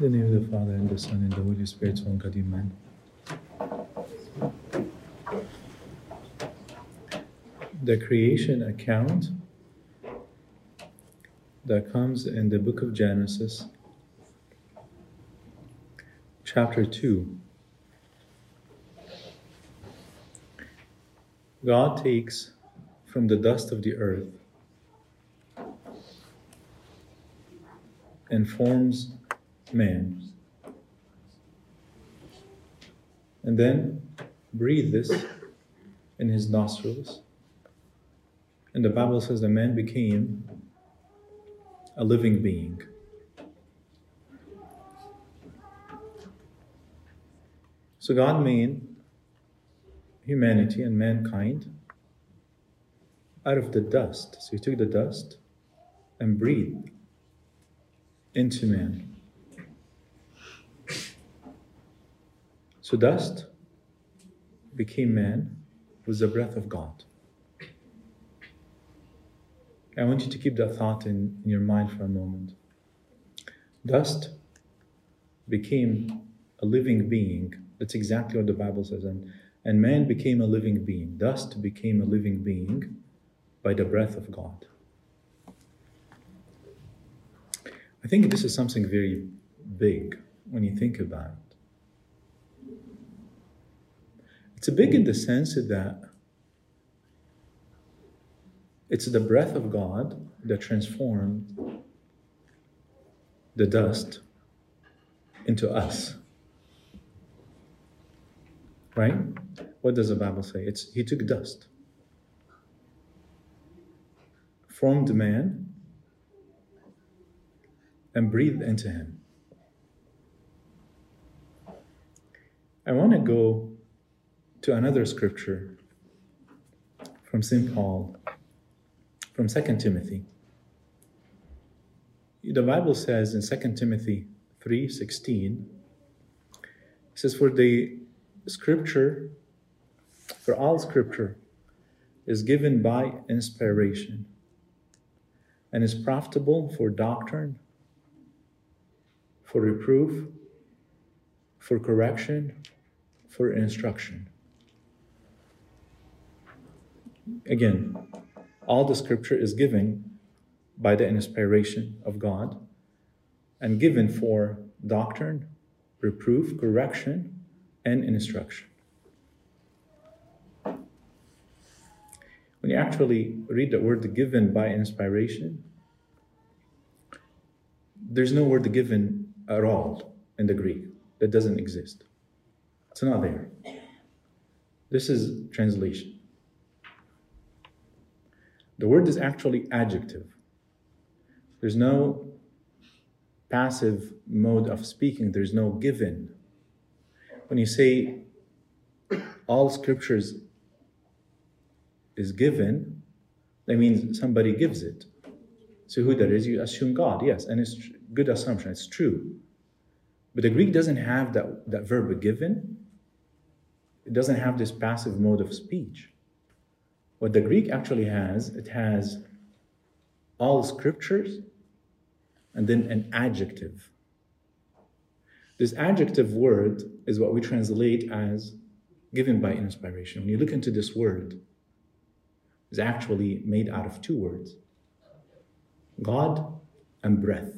In the name of the Father, and the Son, and the Holy Spirit, one God, Amen. The creation account that comes in the book of Genesis, chapter 2. God takes from the dust of the earth and forms man. And then breathe this in his nostrils. And the Bible says the man became a living being. So God made humanity and mankind out of the dust. So he took the dust and breathed into man. So dust became man with the breath of God. I want you to keep that thought in, in your mind for a moment. Dust became a living being. That's exactly what the Bible says. And, and man became a living being. Dust became a living being by the breath of God. I think this is something very big when you think about it. It's big in the sense that it's the breath of God that transformed the dust into us. Right? What does the Bible say? It's He took dust, formed man, and breathed into him. I want to go to another scripture from St. Paul, from 2 Timothy. The Bible says in 2 Timothy 3:16, it says, For the scripture, for all scripture is given by inspiration and is profitable for doctrine, for reproof, for correction, for instruction. Again, all the scripture is given by the inspiration of God and given for doctrine, reproof, correction, and instruction. When you actually read the word given by inspiration, there's no word given at all in the Greek. That doesn't exist. It's not there. This is translation. The word is actually adjective. There's no passive mode of speaking, there's no given. When you say all scriptures is given, that means somebody gives it. So who that is, you assume God, yes, and it's good assumption, it's true. But the Greek doesn't have that, that verb given. It doesn't have this passive mode of speech. What the Greek actually has, it has all scriptures and then an adjective. This adjective word is what we translate as given by inspiration. When you look into this word, it's actually made out of two words God and breath.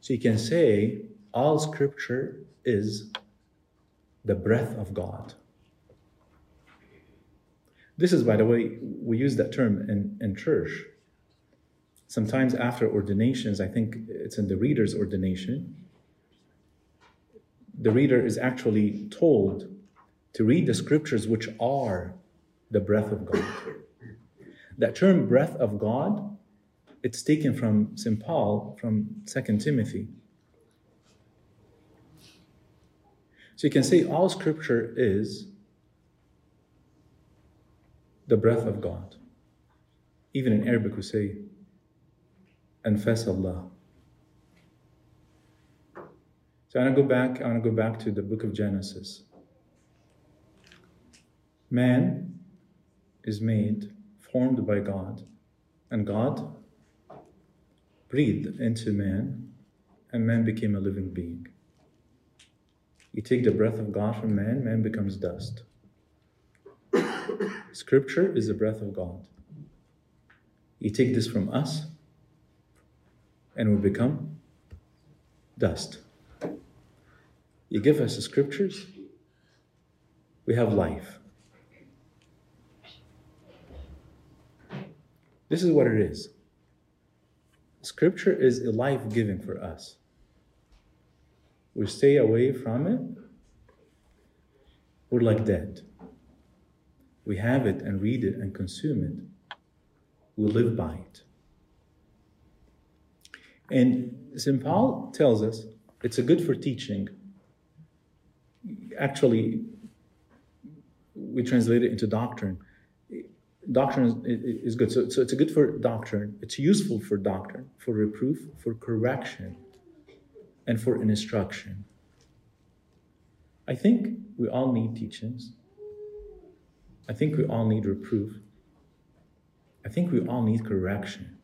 So you can say all scripture is the breath of God. This is, by the way, we use that term in, in church. Sometimes after ordinations, I think it's in the reader's ordination, the reader is actually told to read the scriptures which are the breath of God. That term breath of God it's taken from St. Paul from 2 Timothy. So you can say all scripture is the breath of God. Even in Arabic, we say, Anfas Allah. So I want to go back, I want to go back to the book of Genesis. Man is made, formed by God, and God breathed into man, and man became a living being. You take the breath of God from man, man becomes dust. Scripture is the breath of God. You take this from us, and we become dust. You give us the scriptures, we have life. This is what it is. Scripture is a life giving for us. We stay away from it, we're like dead. We have it and read it and consume it. We live by it. And St. Paul tells us it's a good for teaching. Actually, we translate it into doctrine. Doctrine is, good. So, so it's a good for doctrine. It's useful for doctrine, for reproof, for correction, and for instruction. I think we all need teachings. I think we all need reproof. I think we all need correction.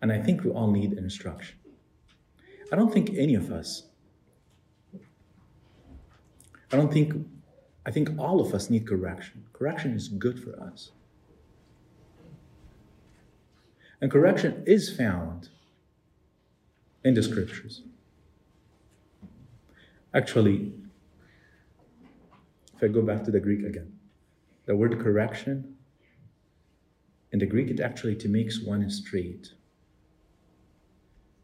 And I think we all need instruction. I don't think any of us, I don't think, I think all of us need correction. Correction is good for us. And correction is found in the scriptures. Actually, if I go back to the Greek again, the word correction in the Greek, it actually to makes one straight.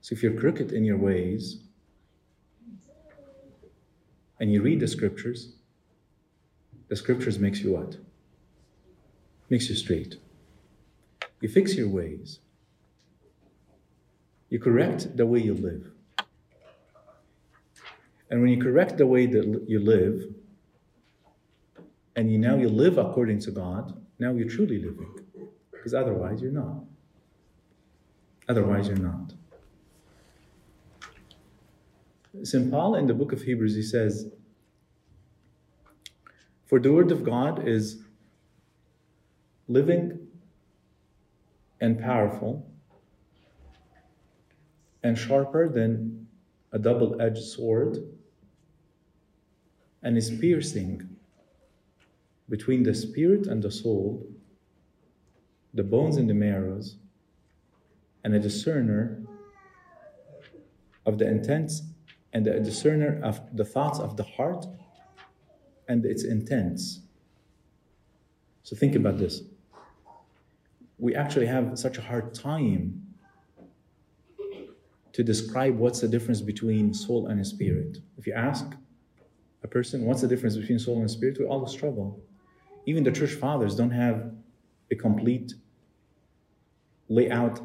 So if you're crooked in your ways and you read the scriptures, the scriptures makes you what? Makes you straight. You fix your ways. You correct the way you live. And when you correct the way that you live, and you now you mm. live according to God, now you're truly living. Because otherwise you're not. Otherwise you're not. St. Paul in the book of Hebrews, he says, For the word of God is living and powerful and sharper than a double edged sword and is piercing between the spirit and the soul, the bones and the marrows, and a discerner of the intents and a discerner of the thoughts of the heart and its intents. So think about this. We actually have such a hard time to describe what's the difference between soul and spirit. If you ask a person, what's the difference between soul and spirit, we all struggle. Even the church fathers don't have a complete layout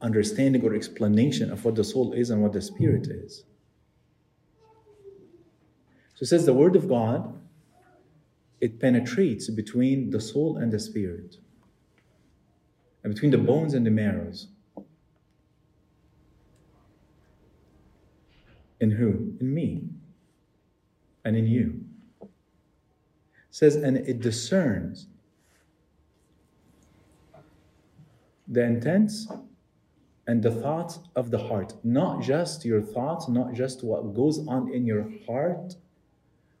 understanding or explanation of what the soul is and what the spirit is. So it says the word of God, it penetrates between the soul and the spirit, and between the bones and the marrows. In who? In me. And in you. Says, and it discerns the intents and the thoughts of the heart. Not just your thoughts, not just what goes on in your heart,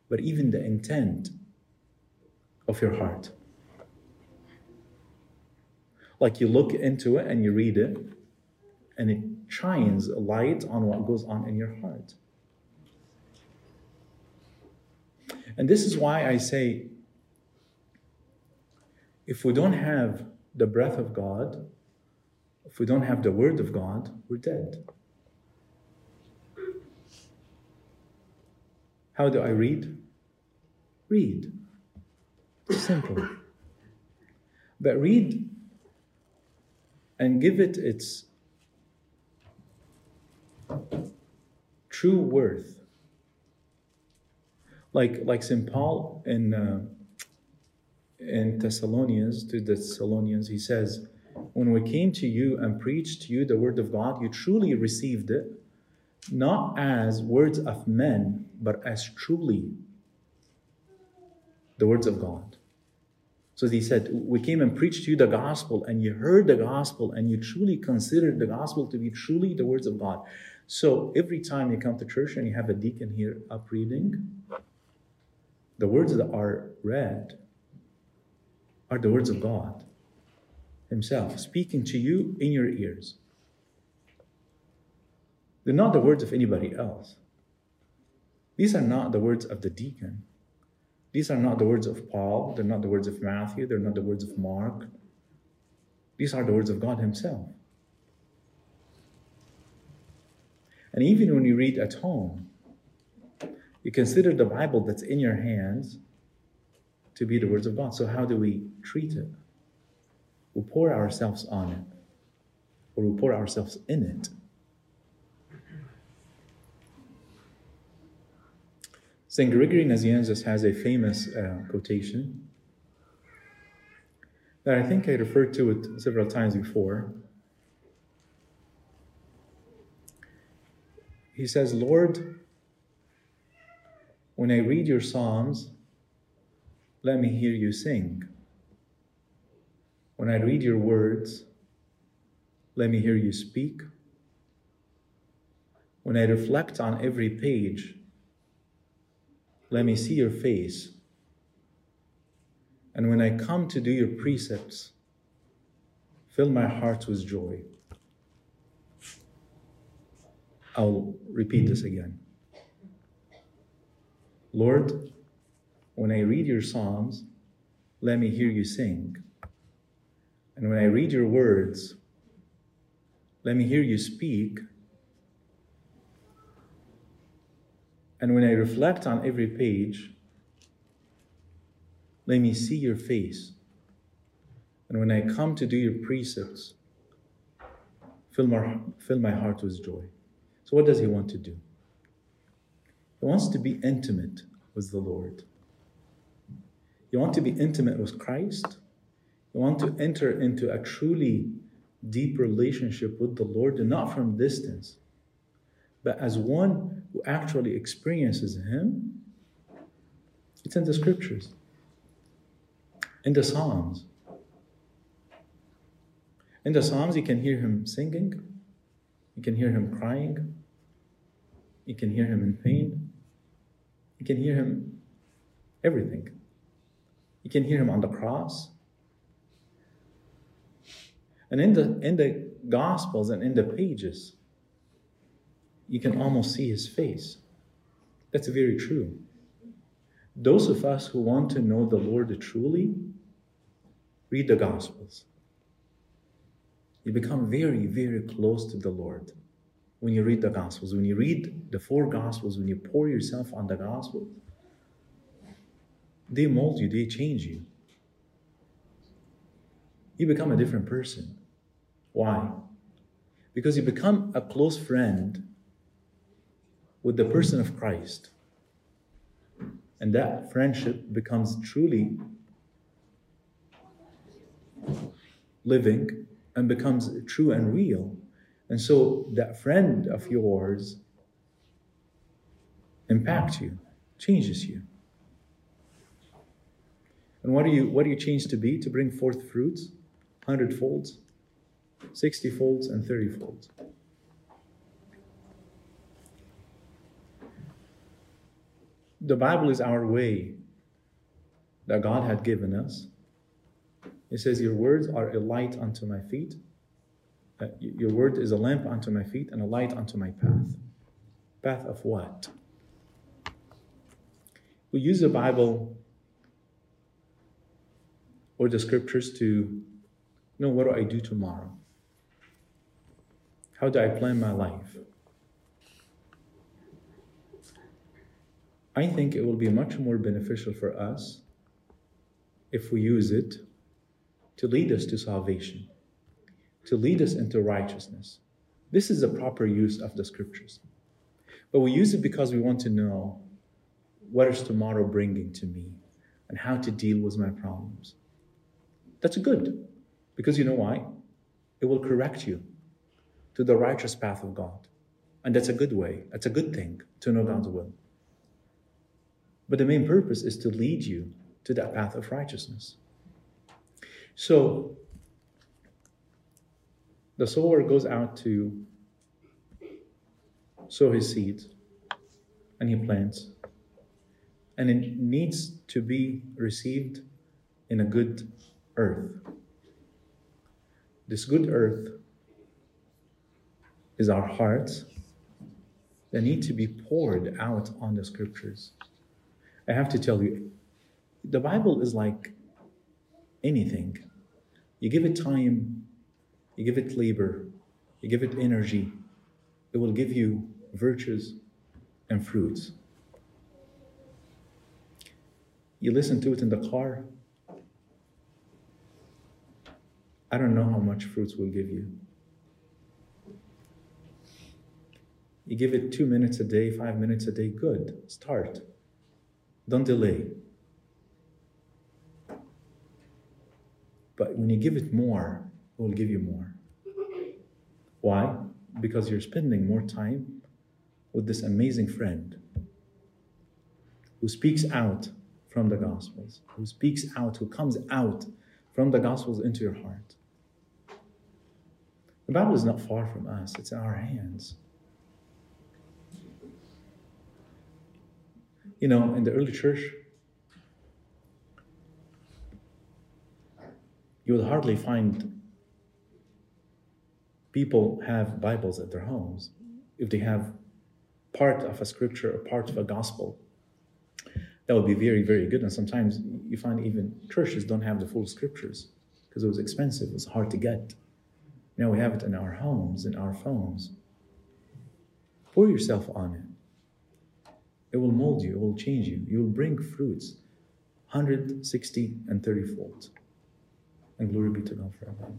but even the intent of your heart. Like you look into it and you read it, and it shines a light on what goes on in your heart. And this is why I say if we don't have the breath of God, if we don't have the word of God, we're dead. How do I read? Read. Simple. But read and give it its true worth. Like, like St. Paul in, uh, in Thessalonians, to the Thessalonians, he says, When we came to you and preached to you the word of God, you truly received it, not as words of men, but as truly the words of God. So he said, We came and preached to you the gospel, and you heard the gospel, and you truly considered the gospel to be truly the words of God. So every time you come to church and you have a deacon here up reading, the words that are read are the words of God Himself speaking to you in your ears. They're not the words of anybody else. These are not the words of the deacon. These are not the words of Paul. They're not the words of Matthew. They're not the words of Mark. These are the words of God Himself. And even when you read at home, you consider the Bible that's in your hands to be the words of God. So, how do we treat it? We pour ourselves on it, or we pour ourselves in it. St. Gregory Nazianzus has a famous uh, quotation that I think I referred to it several times before. He says, Lord, when I read your Psalms, let me hear you sing. When I read your words, let me hear you speak. When I reflect on every page, let me see your face. And when I come to do your precepts, fill my heart with joy. I'll repeat this again. Lord, when I read your Psalms, let me hear you sing. And when I read your words, let me hear you speak And when I reflect on every page, let me see your face. And when I come to do your precepts, fill my, fill my heart with joy. So, what does he want to do? He wants to be intimate with the Lord. You want to be intimate with Christ. You want to enter into a truly deep relationship with the Lord, and not from distance, but as one who actually experiences Him, it's in the scriptures, in the Psalms. In the Psalms, you can hear Him singing, you can hear Him crying, you can hear Him in pain, you can hear Him everything. You can hear Him on the cross. And in the, in the Gospels and in the pages, you can almost see his face. That's very true. Those of us who want to know the Lord truly, read the Gospels. You become very, very close to the Lord when you read the Gospels. When you read the four Gospels, when you pour yourself on the Gospel, they mold you, they change you. You become a different person. Why? Because you become a close friend with the person of Christ. And that friendship becomes truly living and becomes true and real. And so that friend of yours impacts you, changes you. And what do you what do you change to be? To bring forth fruits, hundred folds, sixty folds, and thirty folds. The Bible is our way that God had given us. It says, Your words are a light unto my feet. Your word is a lamp unto my feet and a light unto my path. Path of what? We use the Bible or the scriptures to know what do I do tomorrow? How do I plan my life? I think it will be much more beneficial for us if we use it to lead us to salvation, to lead us into righteousness. This is the proper use of the scriptures. But we use it because we want to know what is tomorrow bringing to me and how to deal with my problems. That's good because you know why? It will correct you to the righteous path of God. And that's a good way, that's a good thing to know God's will. But the main purpose is to lead you to that path of righteousness. So the sower goes out to sow his seeds and he plants. And it needs to be received in a good earth. This good earth is our hearts that need to be poured out on the scriptures. I have to tell you, the Bible is like anything. You give it time, you give it labor, you give it energy, it will give you virtues and fruits. You listen to it in the car. I don't know how much fruits will give you. You give it two minutes a day, five minutes a day, good. Start. Don't delay. But when you give it more, it will give you more. Why? Because you're spending more time with this amazing friend who speaks out from the Gospels, who speaks out, who comes out from the Gospels into your heart. The Bible is not far from us, it's in our hands. You know, in the early church, you would hardly find people have Bibles at their homes if they have part of a scripture or part of a gospel. That would be very, very good. And sometimes you find even churches don't have the full scriptures because it was expensive, it was hard to get. Now we have it in our homes, in our phones. Pour yourself on it. It will mold you, it will change you. You will bring fruits 160 and 30 fold. And glory be to God forever.